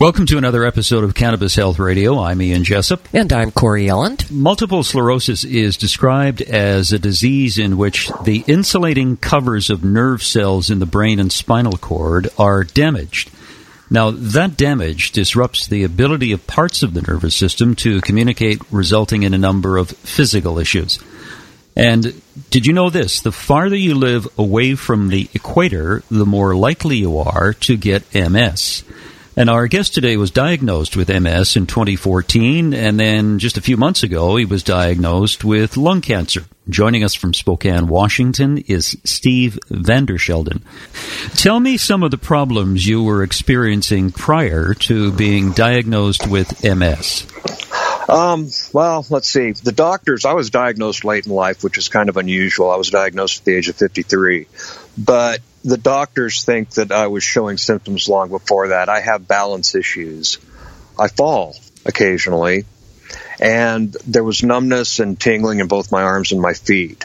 Welcome to another episode of Cannabis Health Radio. I'm Ian Jessup. And I'm Corey Elland. Multiple sclerosis is described as a disease in which the insulating covers of nerve cells in the brain and spinal cord are damaged. Now, that damage disrupts the ability of parts of the nervous system to communicate, resulting in a number of physical issues. And did you know this? The farther you live away from the equator, the more likely you are to get MS. And our guest today was diagnosed with MS in 2014, and then just a few months ago, he was diagnosed with lung cancer. Joining us from Spokane, Washington, is Steve Vandershelden. Tell me some of the problems you were experiencing prior to being diagnosed with MS. Um, well, let's see. The doctors, I was diagnosed late in life, which is kind of unusual. I was diagnosed at the age of 53. But the doctors think that I was showing symptoms long before that. I have balance issues. I fall occasionally, and there was numbness and tingling in both my arms and my feet.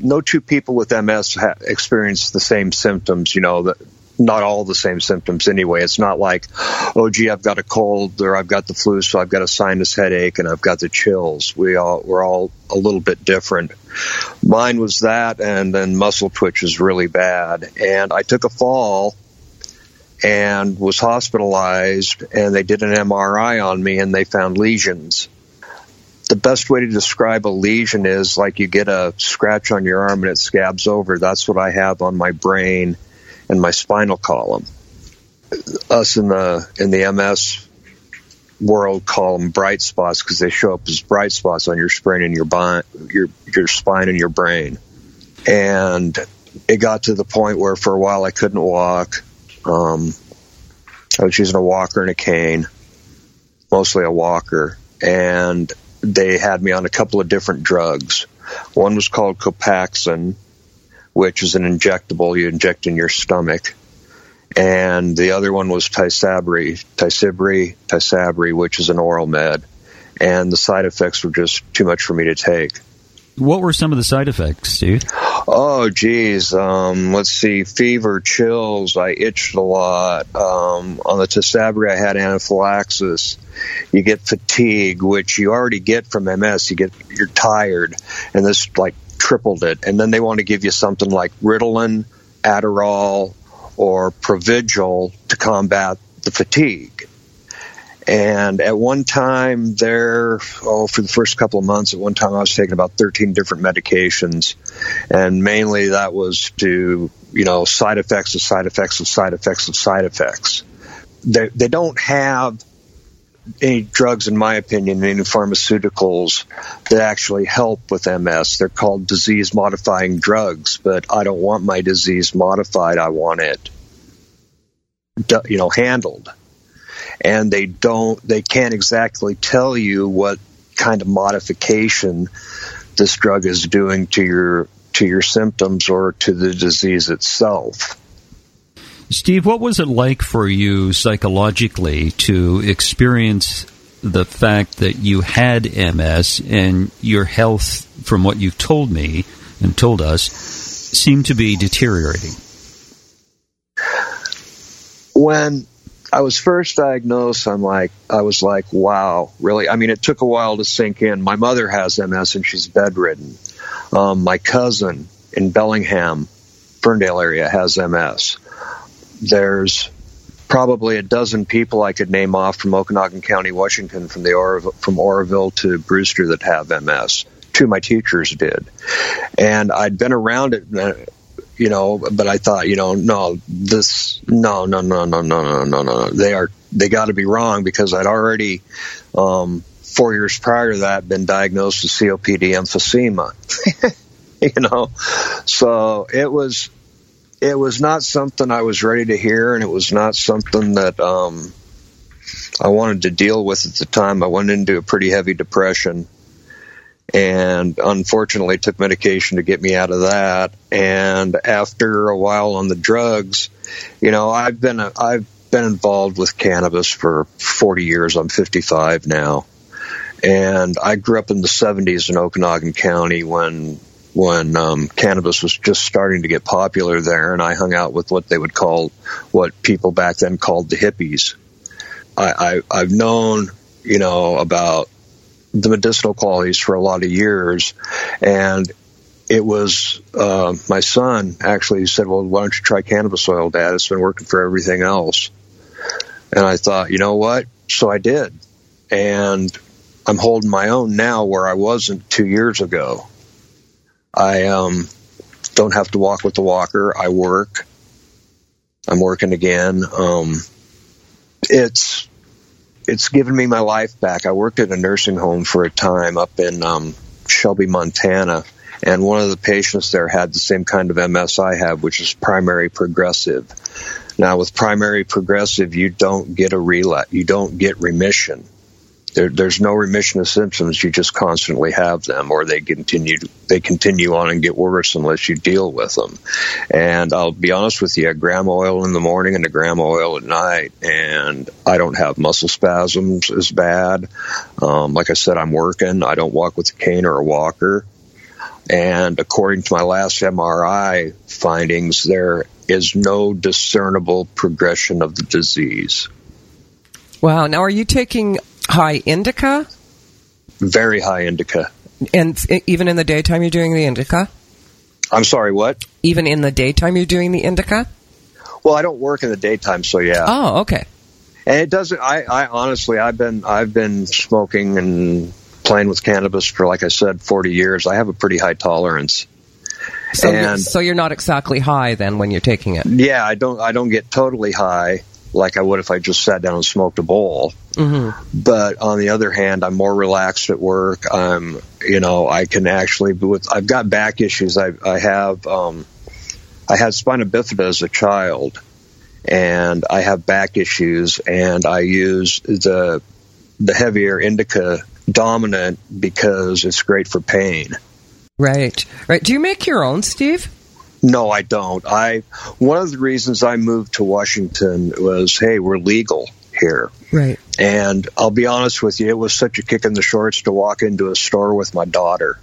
No two people with MS ha- experience the same symptoms. You know, that not all the same symptoms anyway. It's not like, oh, gee, I've got a cold or I've got the flu, so I've got a sinus headache and I've got the chills. We all we're all a little bit different. Mine was that, and then muscle twitch was really bad, and I took a fall and was hospitalized, and they did an MRI on me, and they found lesions. The best way to describe a lesion is like you get a scratch on your arm and it scabs over. That's what I have on my brain and my spinal column. Us in the in the MS world call them bright spots because they show up as bright spots on your spine and your, your your spine and your brain. And it got to the point where for a while I couldn't walk. Um, I was using a walker and a cane, mostly a walker, and they had me on a couple of different drugs. One was called Copaxone, which is an injectable you inject in your stomach. And the other one was Tysabri, Tysabri, Tysabri, which is an oral med. And the side effects were just too much for me to take. What were some of the side effects, Steve? Oh, geez. Um, let's see. Fever, chills. I itched a lot. Um, on the Tysabri, I had anaphylaxis. You get fatigue, which you already get from MS. You get you're tired, and this like tripled it. And then they want to give you something like Ritalin, Adderall, or Provigil to combat the fatigue. And at one time there, oh, for the first couple of months, at one time I was taking about 13 different medications. And mainly that was to, you know, side effects of side effects of side effects of side effects. They, they don't have any drugs, in my opinion, any pharmaceuticals that actually help with MS. They're called disease modifying drugs, but I don't want my disease modified. I want it, you know, handled. And they don't, they can't exactly tell you what kind of modification this drug is doing to your, to your symptoms or to the disease itself. Steve, what was it like for you psychologically to experience the fact that you had MS and your health, from what you've told me and told us, seemed to be deteriorating? When I was first diagnosed, I'm like, I was like, wow, really? I mean, it took a while to sink in. My mother has MS and she's bedridden. Um, my cousin in Bellingham, Ferndale area, has MS there's probably a dozen people I could name off from Okanogan County, Washington, from the Or- from Oroville to Brewster that have MS. Two of my teachers did, and I'd been around it, uh, you know, but I thought, you know, no, this, no, no, no, no, no, no, no, no, no, they are, they got to be wrong because I'd already, um, four years prior to that, been diagnosed with COPD emphysema, you know, so it was it was not something I was ready to hear, and it was not something that um, I wanted to deal with at the time. I went into a pretty heavy depression, and unfortunately took medication to get me out of that. And after a while on the drugs, you know, I've been a, I've been involved with cannabis for 40 years. I'm 55 now. And I grew up in the 70s in Okanogan County when when um, cannabis was just starting to get popular there, and I hung out with what they would call what people back then called the hippies. I, I, I've known, you know, about the medicinal qualities for a lot of years, and it was uh, my son actually said, "Well, why don't you try cannabis oil, Dad? It's been working for everything else." And I thought, you know what? So I did, and I'm holding my own now where I wasn't two years ago. I um, don't have to walk with the walker. I work. I'm working again. Um, it's it's given me my life back. I worked at a nursing home for a time up in um, Shelby, Montana, and one of the patients there had the same kind of MS I have, which is primary progressive. Now, with primary progressive, you don't get a relapse, you don't get remission. There, there's no remission of symptoms. You just constantly have them, or they continue they continue on and get worse unless you deal with them. And I'll be honest with you, a gram oil in the morning and a gram oil at night, and I don't have muscle spasms as bad. Um, like I said, I'm working. I don't walk with a cane or a walker. And according to my last MRI findings, there is no discernible progression of the disease. Wow. Now, are you taking high indica? Very high indica. And even in the daytime, you're doing the indica? I'm sorry, what? Even in the daytime, you're doing the indica? Well, I don't work in the daytime, so yeah. Oh, okay. And it doesn't. I, I honestly, I've been, I've been smoking and playing with cannabis for, like I said, 40 years. I have a pretty high tolerance. So, and, you're, so you're not exactly high then when you're taking it. Yeah, I don't. I don't get totally high like I would if I just sat down and smoked a bowl. Mm-hmm. But on the other hand, I'm more relaxed at work. I'm, you know, I can actually with. I've got back issues. I, I have. Um, I had spina bifida as a child, and I have back issues, and I use the the heavier indica dominant because it's great for pain. Right, right. Do you make your own, Steve? No, I don't. I one of the reasons I moved to Washington was, hey, we're legal here. Right. And I'll be honest with you, it was such a kick in the shorts to walk into a store with my daughter.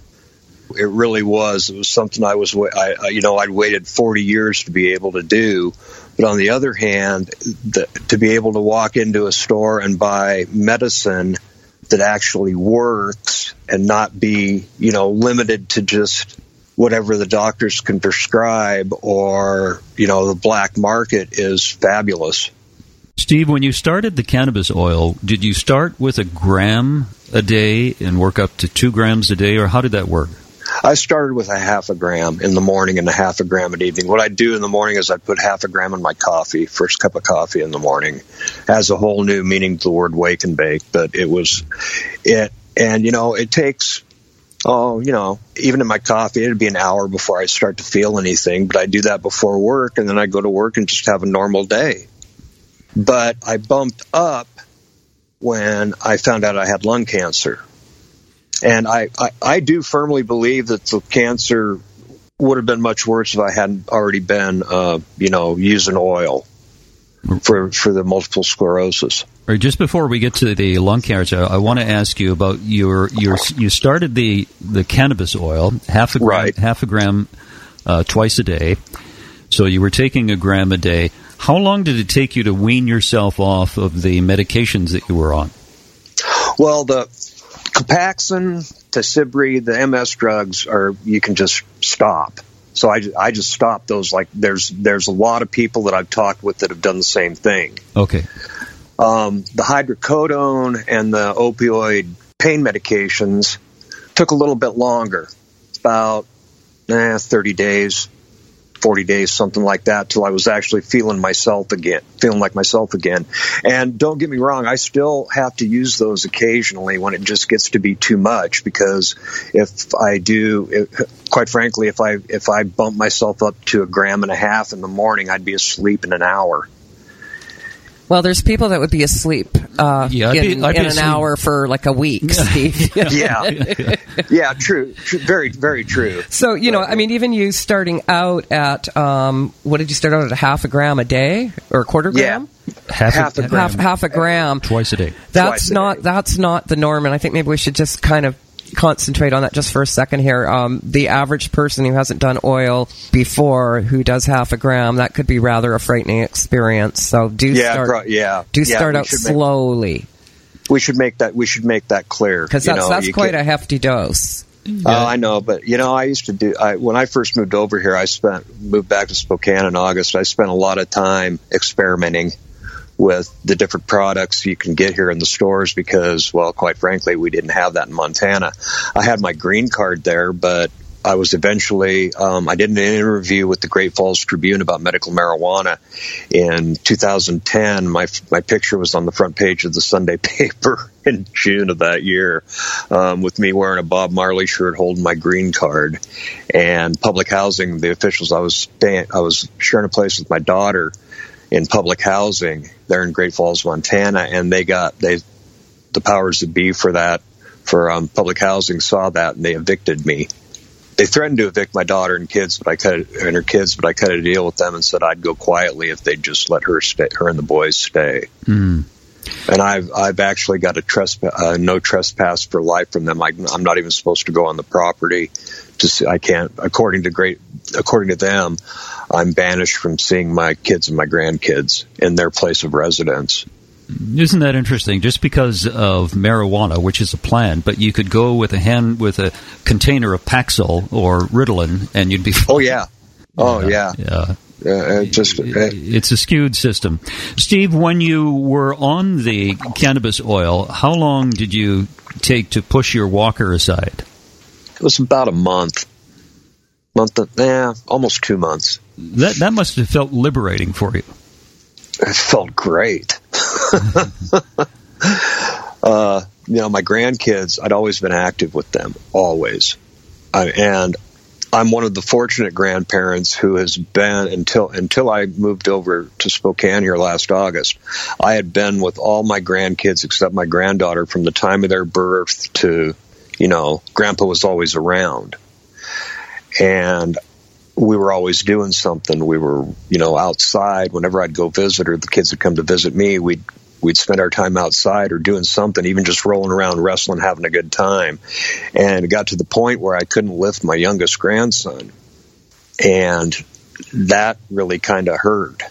It really was. It was something I was, I, you know, I'd waited 40 years to be able to do. But on the other hand, the, to be able to walk into a store and buy medicine that actually works and not be, you know, limited to just whatever the doctors can prescribe or, you know, the black market is fabulous. Steve, when you started the cannabis oil, did you start with a gram a day and work up to two grams a day, or how did that work? I started with a half a gram in the morning and a half a gram at evening. What I do in the morning is I put half a gram in my coffee, first cup of coffee in the morning. Has a whole new meaning to the word wake and bake, but it was it and you know, it takes oh, you know, even in my coffee, it'd be an hour before I start to feel anything, but I do that before work and then I go to work and just have a normal day. But I bumped up when I found out I had lung cancer. And I, I, I do firmly believe that the cancer would have been much worse if I hadn't already been, uh, you know, using oil for for the multiple sclerosis. Right, just before we get to the lung cancer, I, I want to ask you about your your you started the the cannabis oil half a gram, right. half a gram uh, twice a day. So you were taking a gram a day. How long did it take you to wean yourself off of the medications that you were on? Well, the Copaxone, Tysabri, the MS drugs are you can just stop. So I, I just stopped those. Like there's there's a lot of people that I've talked with that have done the same thing. Okay. Um, the hydrocodone and the opioid pain medications took a little bit longer, about eh, 30 days, 40 days, something like that, till I was actually feeling myself again, feeling like myself again. And don't get me wrong, I still have to use those occasionally when it just gets to be too much because if I do, quite frankly, if I if I bumped myself up to a gram and a half in the morning, I'd be asleep in an hour. Well, there's people that would be asleep uh, yeah, in, be, in an asleep. hour for like a week, Steve. yeah, yeah, true, true, very, very true. So you know, I mean, even you starting out at um, what did you start out at a half a gram a day or a quarter gram? Yeah. Half, half a, a, gram. Half, half, a gram twice a day. That's a not day. that's not the norm, and I think maybe we should just kind of concentrate on that just for a second here. Um, the average person who hasn't done oil before, who does half a gram, that could be rather a frightening experience. So do yeah, start, pro- yeah, do yeah, start out slowly. Make, we should make that we should make that clear because that's know, that's quite a hefty dose. Oh, uh, I know, but you know, I used to do. I, when I first moved over here, I spent moved back to Spokane in August. I spent a lot of time experimenting with the different products you can get here in the stores because, well, quite frankly, we didn't have that in Montana. I had my green card there, but I was eventually, um, I did an interview with the Great Falls Tribune about medical marijuana in 2010. My, my picture was on the front page of the Sunday paper in June of that year, um, with me wearing a Bob Marley shirt holding my green card and public housing. The officials, I was staying, I was sharing a place with my daughter in public housing there in Great Falls, Montana, and they got they the powers that be for that for um, public housing saw that and they evicted me. They threatened to evict my daughter and kids, but I cut it, and her kids, but I cut a deal with them and said I'd go quietly if they'd just let her stay, her and the boys stay. Mm. And I've I've actually got a trespass, uh, no trespass for life from them. I, I'm not even supposed to go on the property. To see, I can't, according to great, according to them, I'm banished from seeing my kids and my grandkids in their place of residence. Isn't that interesting? Just because of marijuana, which is a plant, but you could go with a hand with a container of Paxil or Ritalin, and you'd be. Fine. Oh yeah. Oh yeah. Yeah. Uh, just uh, it's a skewed system. Steve, when you were on the cannabis oil, how long did you take to push your walker aside? It was about a month month, of, yeah, almost two months. That that must have felt liberating for you. It felt great. uh, you know, my grandkids, I'd always been active with them, always, I, and I'm one of the fortunate grandparents who has been until until I moved over to Spokane here last August. I had been with all my grandkids except my granddaughter from the time of their birth to, you know, Grandpa was always around and we were always doing something. We were, you know, outside. Whenever I'd go visit or the kids would come to visit me, we'd we'd spend our time outside or doing something, even just rolling around, wrestling, having a good time. And it got to the point where I couldn't lift my youngest grandson, and that really kind of hurt.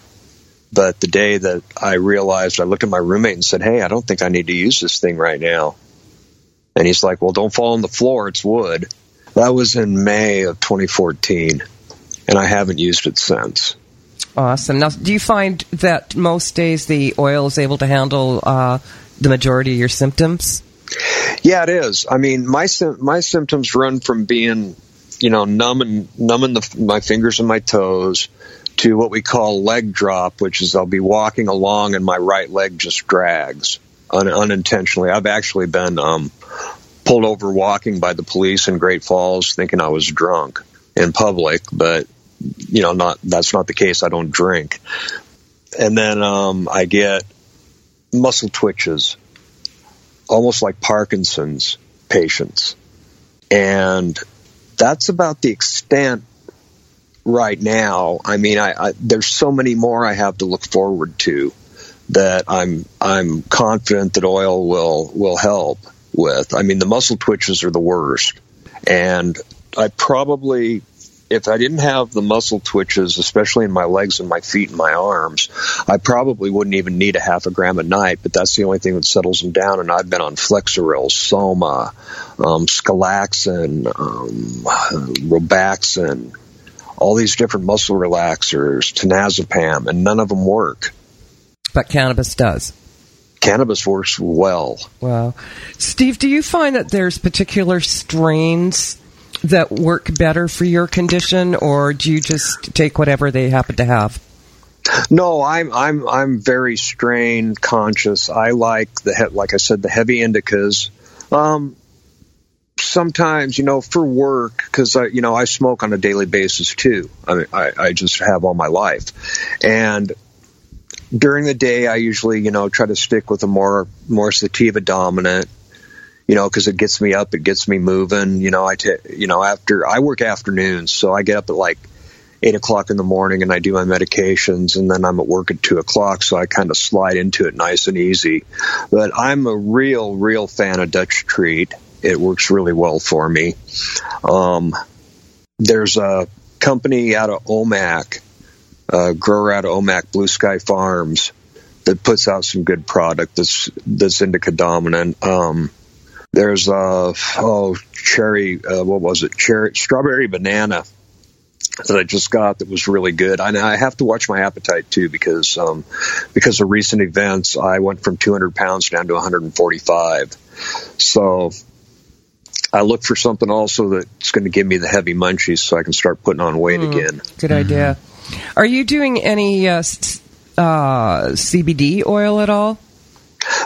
But the day that I realized, I looked at my roommate and said, "Hey, I don't think I need to use this thing right now." And he's like, "Well, don't fall on the floor. It's wood." That was in May of 2014, and I haven't used it since. Awesome. Now, do you find that most days the oil is able to handle uh, the majority of your symptoms? Yeah, it is. I mean, my my symptoms run from being, you know, numb and numbing the, my fingers and my toes to what we call leg drop, which is I'll be walking along and my right leg just drags un, unintentionally. I've actually been um, pulled over walking by the police in Great Falls thinking I was drunk in public, but you know, not that's not the case. I don't drink. And then um, I get muscle twitches, almost like Parkinson's patients, and that's about the extent right now. I mean, I, I, there's so many more I have to look forward to that I'm I'm confident that oil will will help with. I mean, the muscle twitches are the worst. And I probably, if I didn't have the muscle twitches, especially in my legs and my feet and my arms, I probably wouldn't even need a half a gram a night, but that's the only thing that settles them down. And I've been on Flexeril, Soma, um, Skelaxin, um, Robaxin, all these different muscle relaxers, Tonazepam, and none of them work. But cannabis does cannabis works well. Wow. Steve, do you find that there's particular strains that work better for your condition, or do you just take whatever they happen to have? No, I'm I'm I'm very strain conscious. I like the like I said the heavy indicas. Um, sometimes, you know, for work, because I, you know, I smoke on a daily basis too. I mean, I, I just have all my life, and during the day, I usually, you know, try to stick with a more more sativa dominant, you know, because it gets me up, it gets me moving. You know, I take, you know, after I work afternoons, so I get up at like eight o'clock in the morning and I do my medications and then I'm at work at two o'clock. So I kind of slide into it nice and easy. But I'm a real, real fan of Dutch Treat. It works really well for me. Um, there's a company out of Omak, a grower out of Omak, Blue Sky Farms, that puts out some good product that's that's indica dominant. Um, there's a oh cherry, uh, what was it? Cherry, strawberry banana that I just got that was really good. I, I have to watch my appetite too because um, because of recent events, I went from 200 pounds down to 145. So I look for something also that's going to give me the heavy munchies so I can start putting on weight mm, again. Good idea. Are you doing any uh, uh, CBD oil at all?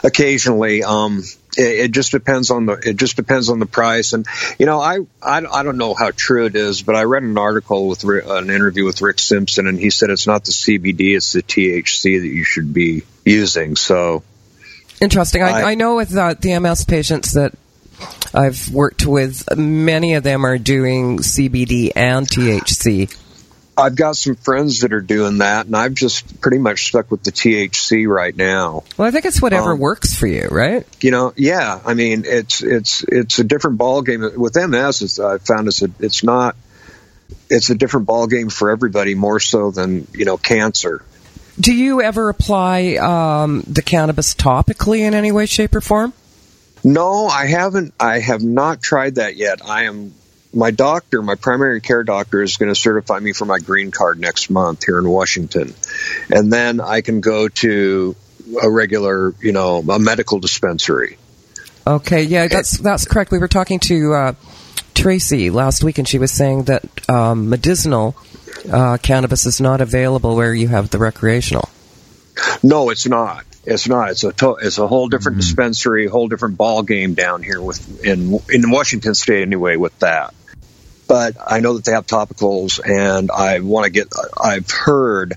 Occasionally. Um, it, just depends on the it just depends on the price and you know I, I I don't know how true it is but I read an article with an interview with Rick Simpson and he said it's not the CBD it's the THC that you should be using so interesting I, I, I know with uh, the MS patients that I've worked with many of them are doing CBD and THC I've got some friends that are doing that, and I've just pretty much stuck with the THC right now. Well, I think it's whatever um, works for you, right? You know, yeah. I mean, it's it's it's a different ball game with MS. It's, I found it's a, it's not it's a different ball game for everybody, more so than you know cancer. Do you ever apply um, the cannabis topically in any way, shape, or form? No, I haven't. I have not tried that yet. I am my doctor, my primary care doctor, is going to certify me for my green card next month here in Washington, and then I can go to a regular, you know, a medical dispensary. Okay, yeah, that's that's correct. We were talking to uh, Tracy last week, and she was saying that um, medicinal uh, cannabis is not available where you have the recreational. No, it's not. It's not. It's a to- it's a whole different mm-hmm. dispensary, whole different ball game down here with in in Washington State anyway with that but I know that they have topicals, and I want to get. I've heard,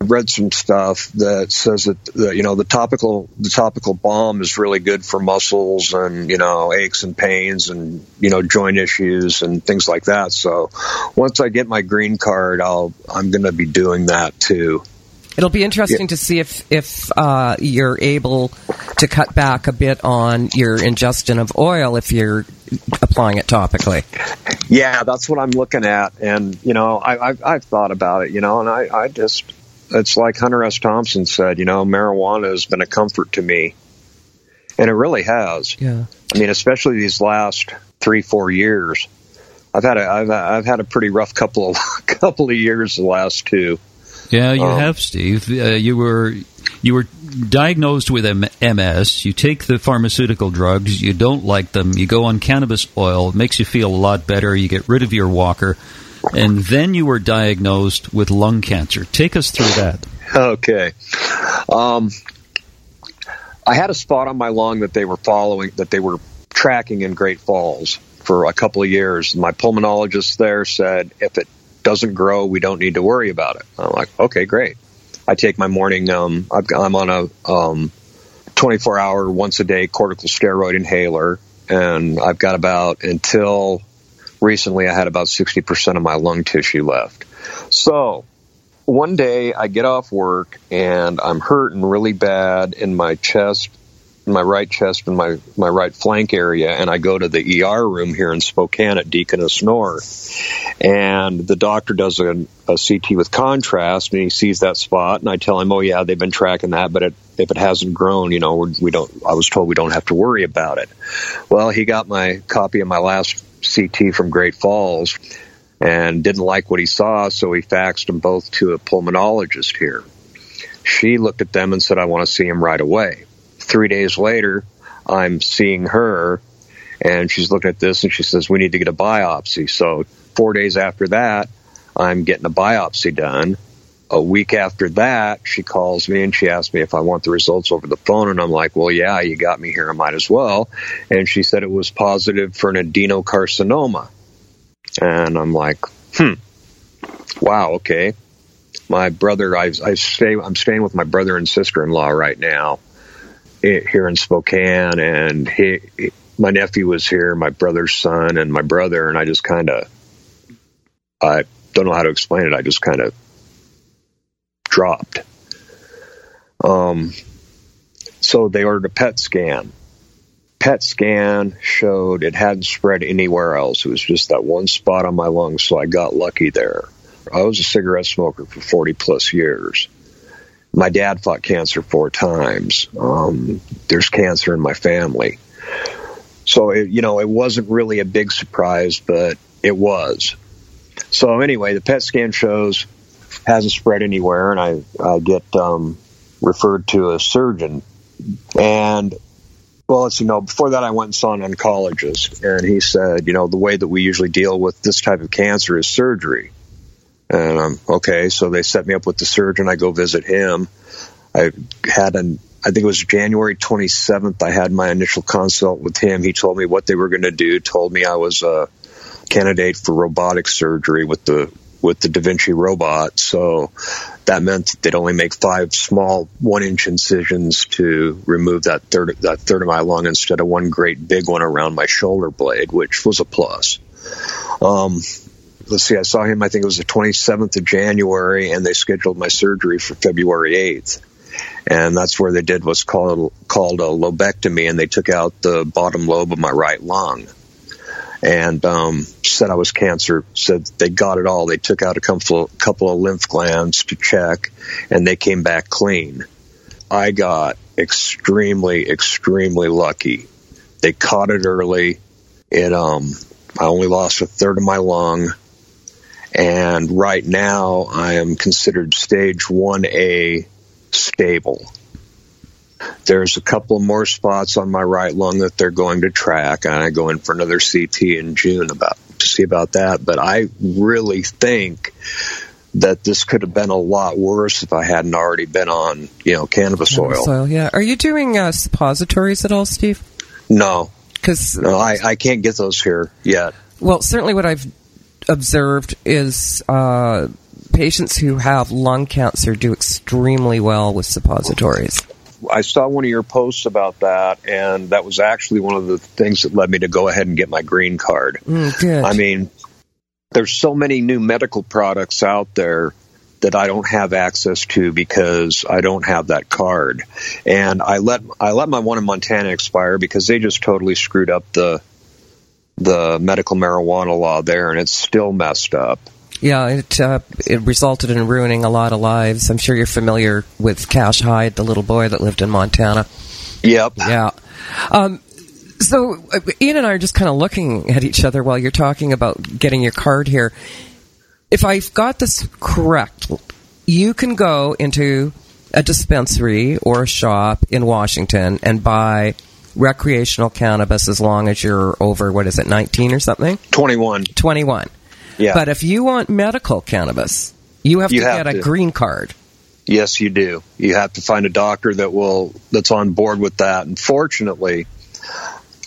read some stuff that says that the, you know the topical the topical balm is really good for muscles and you know aches and pains and you know joint issues and things like that. So once I get my green card, I'll I'm going to be doing that too. It'll be interesting yeah. to see if if uh, you're able to cut back a bit on your ingestion of oil if you're applying it topically. Yeah, that's what I'm looking at, and you know, I, I've, I've thought about it, you know, and I, I just it's like Hunter S. Thompson said, you know, marijuana has been a comfort to me, and it really has. Yeah. I mean, especially these last three, four years. I've had a I've, I've had a pretty rough couple of couple of years the last two. Yeah, you um, have, Steve. Uh, you were you were diagnosed with MS. You take the pharmaceutical drugs. You don't like them. You go on cannabis oil. It makes you feel a lot better. You get rid of your walker, and then you were diagnosed with lung cancer. Take us through that. Okay. Um, I had a spot on my lung that they were following, that they were tracking in Great Falls for a couple of years. My pulmonologist there said if it doesn't grow, we don't need to worry about it. I'm like, okay, great. I take my morning. Um, I'm on a um, 24 hour, once a day corticosteroid inhaler, and I've got about until recently I had about 60% of my lung tissue left. So one day I get off work and I'm hurting really bad in my chest my right chest and my, my right flank area, and I go to the ER room here in Spokane at Deaconess North. And the doctor does a, a CT with contrast, and he sees that spot, and I tell him, "Oh yeah, they've been tracking that, but it, if it hasn't grown, you know, we don't. I was told we don't have to worry about it." Well, he got my copy of my last CT from Great Falls and didn't like what he saw, so he faxed them both to a pulmonologist here. She looked at them and said, I want to see him right away three days later, I'm seeing her and she's looking at this and she says, we need to get a biopsy. So four days after that, I'm getting a biopsy done a week after that, she calls me and she asks me if I want the results over the phone. And I'm like, well, yeah, you got me here. I might as well. And she said it was positive for an adenocarcinoma. And I'm like, hmm, wow, okay. My brother, I, I stay, I'm staying with my brother and sister-in-law right now here in Spokane. And he, my nephew was here, my brother's son and my brother. And I just kind of, I don't know how to explain it. I just kind of dropped. Um, so they ordered a PET scan. PET scan showed it hadn't spread anywhere else. It was just that one spot on my lungs, so I got lucky there. I was a cigarette smoker for 40 plus years. My dad fought cancer four times. Um, there's cancer in my family. So, it, you know, it wasn't really a big surprise, but it was. So, anyway, the PET scan shows hasn't spread anywhere, and I, I get um, referred to a surgeon. And well, let's you know, before that, I went and saw an oncologist, and he said, you know, the way that we usually deal with this type of cancer is surgery. And I'm okay, so they set me up with the surgeon. I go visit him. I had an, I think it was January 27th. I had my initial consult with him. He told me what they were going to do. Told me I was a candidate for robotic surgery with the with the Da Vinci robot. So that meant that they'd only make five small one inch incisions to remove that third, that third of my lung instead of one great big one around my shoulder blade, which was a plus. Um, let's see, I saw him, I think it was the 27th of January, and they scheduled my surgery for February 8th. And that's where they did what's called, called a lobectomy, and they took out the bottom lobe of my right lung and um, said I was cancer. Said they got it all. They took out a couple couple of lymph glands to check, and they came back clean. I got extremely extremely lucky. They caught it early. It um I only lost a third of my lung, and right now I am considered stage one A stable. There's a couple more spots on my right lung that they're going to track, and I go in for another CT in June about to see about that. But I really think that this could have been a lot worse if I hadn't already been on, you know, cannabis, cannabis oil. oil. Yeah. Are you doing uh, suppositories at all, Steve? No, because no, I, I can't get those here yet. Well, certainly what I've observed is uh, patients who have lung cancer do extremely well with suppositories. I saw one of your posts about that, and that was actually one of the things that led me to go ahead and get my green card. Mm. I mean, there's so many new medical products out there that I don't have access to because I don't have that card. And I let I let my one in Montana expire because they just totally screwed up the the medical marijuana law there, and it's still messed up. Yeah, it uh, it resulted in ruining a lot of lives. I'm sure you're familiar with Cash Hyde, the little boy that lived in Montana. Yep. Yeah. Um, so uh, Ian and I are just kind of looking at each other while you're talking about getting your card here. If I've got this correct, you can go into a dispensary or a shop in Washington and buy recreational cannabis as long as you're over what is it 19 or something 21 21 yeah. But if you want medical cannabis, you have You to have get a green card. Yes, you do. You have to find a doctor that will that's on board with that. And fortunately,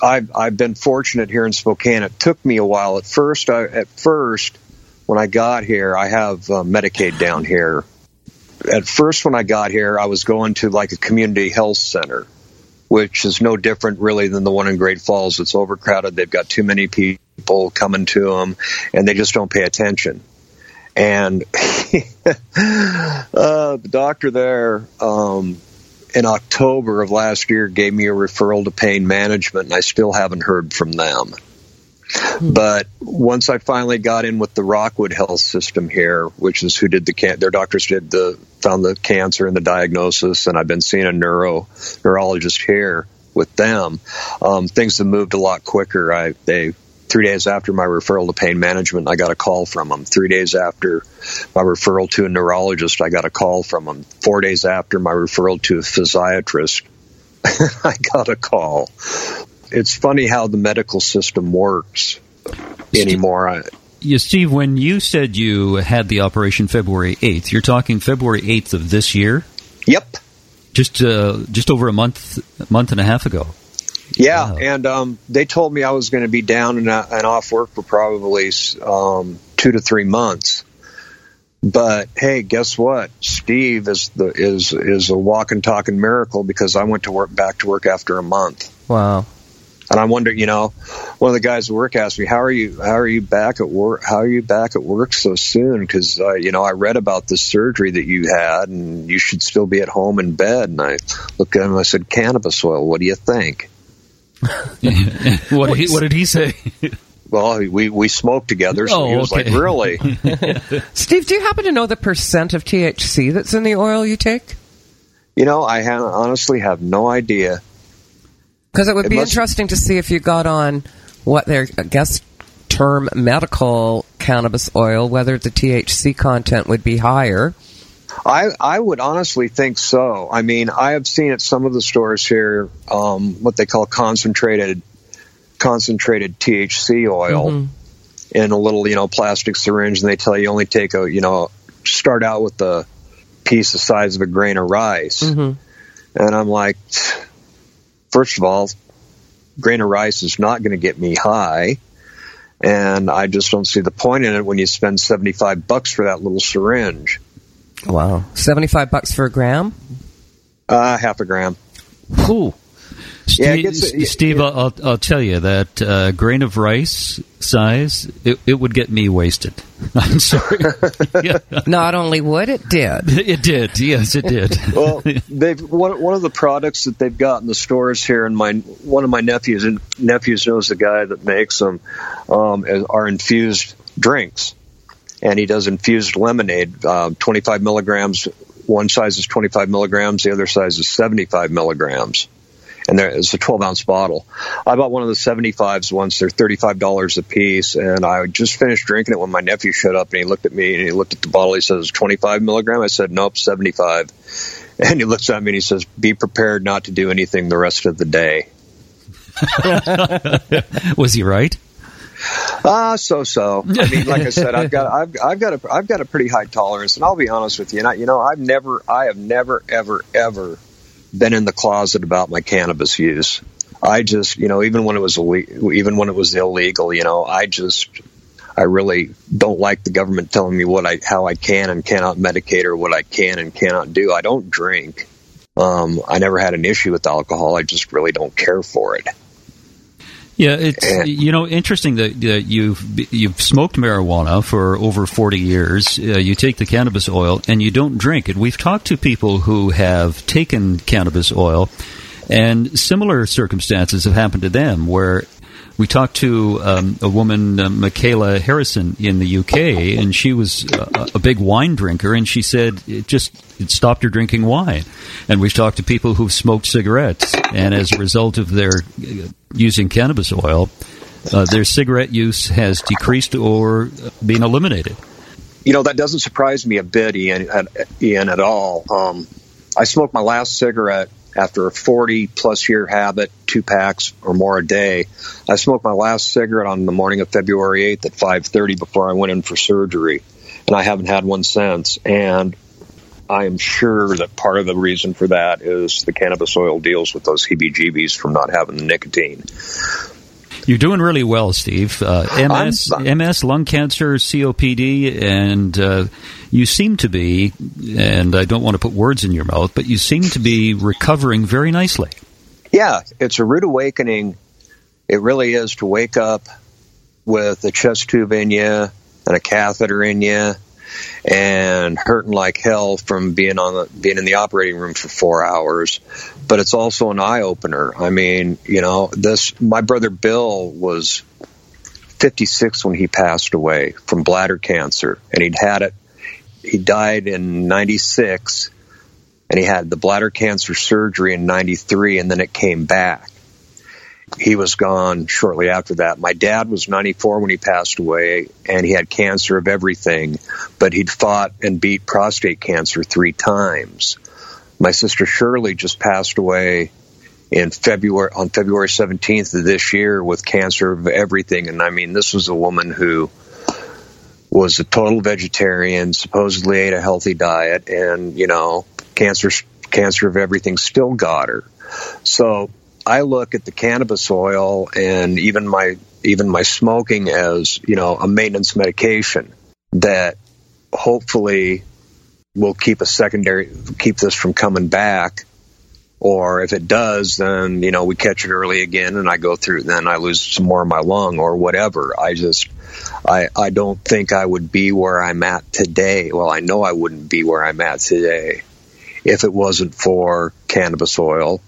I've I've been fortunate here in Spokane. It took me a while. At first, I, at first, when I got here, I have uh, Medicaid down here. At first, when I got here, I was going to like a community health center, which is no different really than the one in Great Falls. It's overcrowded. They've got too many people coming to them, and they just don't pay attention. And uh, the doctor there um, in October of last year gave me a referral to pain management, and I still haven't heard from them. But once I finally got in with the Rockwood Health System here, which is who did the can- their doctors did the found the cancer and the diagnosis, and I've been seeing a neuro neurologist here with them. Um, things have moved a lot quicker. I they three days after my referral to pain management, I got a call from them. Three days after my referral to a neurologist, I got a call from them. Four days after my referral to a physiatrist, I got a call. It's funny how the medical system works anymore. I, you, Steve, when you said you had the operation February 8th, you're talking February 8th of this year? Yep. Just uh, just over a month month and a half ago. Yeah, wow. and um, they told me I was going to be down and, uh, and, off work for probably um, two to three months. But hey, guess what? Steve is the is is a walk walking talking miracle because I went to work back to work after a month. Wow. And I wonder, you know, one of the guys at work asked me, "How are you? How are you back at work? How are you back at work so soon?" Because uh, you know, I read about the surgery that you had, and you should still be at home in bed. And I looked at him. I said, "Cannabis oil. What do you think?" what, did he, what did he say? Well, we, we smoked together, so oh, he was okay. like, "Really?" Steve, do you happen to know the percent of THC that's in the oil you take? You know, I ha- honestly have no idea. Because it would it be must... interesting to see if you got on what their I guess term medical cannabis oil, whether the THC content would be higher. I I would honestly think so. I mean, I have seen at some of the stores here um, what they call concentrated concentrated THC oil mm-hmm. in a little you know plastic syringe, and they tell you only take a you know start out with a piece the size of a grain of rice, mm-hmm. and I'm like, first of all, grain of rice is not going to get me high. And I just don't see the point in it when you spend 75 bucks for that little syringe. Wow. 75 bucks for a gram? Uh, half a gram. Cool. Steve, yeah, Steve I'll, I'll, tell you that uh, grain of rice size, it, it, would get me wasted. I'm sorry. yeah. Not only would it did. It did. Yes, it did. well, they've one, one of the products that they've got in the stores here, and my one of my nephews and nephews knows the guy that makes them um, are infused drinks and he does infused lemonade, uh, 25 milligrams. One size is 25 milligrams, the other size is 75 milligrams. And there is a 12 ounce bottle. I bought one of the 75s once. They're $35 a piece. And I just finished drinking it when my nephew showed up and he looked at me and he looked at the bottle. He says, 25 milligram? I said, nope, 75. And he looks at me and he says, be prepared not to do anything the rest of the day. Was he right? Ah, uh, so so. I mean, like I said, I've got I've, I've got a I've got a pretty high tolerance, and I'll be honest with you. And I, you know, I've never I have never ever ever been in the closet about my cannabis use. I just, you know, even when it was even when it was illegal, you know, I just I really don't like the government telling me what I how I can and cannot medicate or what I can and cannot do. I don't drink. Um, I never had an issue with alcohol. I just really don't care for it. Yeah, it's you know interesting that, that you've you've smoked marijuana for over forty years. Uh, you take the cannabis oil and you don't drink it. We've talked to people who have taken cannabis oil, and similar circumstances have happened to them where we talked to um, a woman, uh, Michaela Harrison, in the UK, and she was a, a, big wine drinker, and she said it just it stopped her drinking wine. And we've talked to people who've smoked cigarettes, and as a result of their uh, using cannabis oil, uh, their cigarette use has decreased or been eliminated. You know that doesn't surprise me a bit, Ian, at, Ian, at all. Um, I smoked my last cigarette after a 40 plus year habit, two packs or more a day. I smoked my last cigarette on the morning of February 8th at 5:30 before I went in for surgery, and I haven't had one since. And I am sure that part of the reason for that is the cannabis oil deals with those heebie-jeebies from not having the nicotine. You're doing really well, Steve. Uh, MS, MS, lung cancer, COPD, and uh, you seem to be, and I don't want to put words in your mouth, but you seem to be recovering very nicely. Yeah, it's a rude awakening. It really is to wake up with a chest tube in you and a catheter in you and hurting like hell from being on the being in the operating room for four hours. But it's also an eye opener. I mean, you know, this my brother Bill was 56 when he passed away from bladder cancer, and he'd had it. He died in 96, and he had the bladder cancer surgery in 93, and then it came back he was gone shortly after that. My dad was 94 when he passed away, and he had cancer of everything, but he'd fought and beat prostate cancer three times. My sister Shirley just passed away in February on February 17th of this year with cancer of everything, and I mean, this was a woman who was a total vegetarian, supposedly ate a healthy diet, and you know, cancer cancer of everything still got her. So I look at the cannabis oil and even my even my smoking as you know a maintenance medication that hopefully will keep a secondary keep this from coming back. Or if it does then you know we catch it early again and i go through then i lose some more of my lung or whatever. I just i i don't think i would be where i'm at today. Well i know i wouldn't be where i'm at today if it wasn't for cannabis oil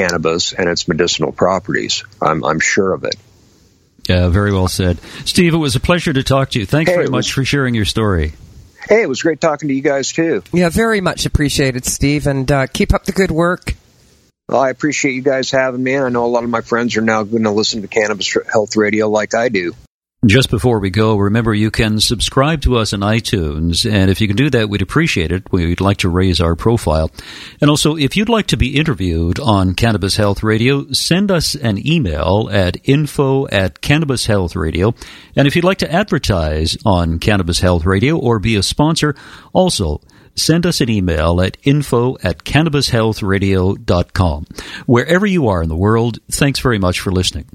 cannabis and its medicinal properties i'm i'm sure of it yeah, very well said. Steve, it was a pleasure to talk to you. Thanks hey, very much for sharing your story. Hey, it was great talking to you guys, too. Yeah, very much appreciated, Steve, and uh, keep up the good work. Well, I appreciate you guys having me, and I know a lot of my friends are now going to listen to Cannabis Health Radio like I do. Just before we go, remember you can subscribe to us on iTunes, and if you can do that, we'd appreciate it. We'd like to raise our profile. And also, if you'd like to be interviewed on Cannabis Health Radio, send us an email at info at Cannabis Health Radio. And if you'd like to advertise on Cannabis Health Radio or be a sponsor, also send us an email at info at cannabishealthradio.com. Wherever you are in the world, thanks very much for listening.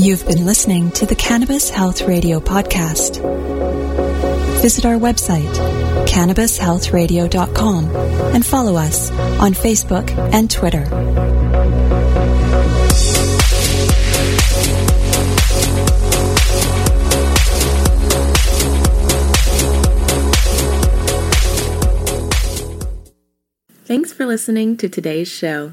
You've been listening to the Cannabis Health Radio podcast. Visit our website, cannabishealthradio.com, and follow us on Facebook and Twitter. Thanks for listening to today's show.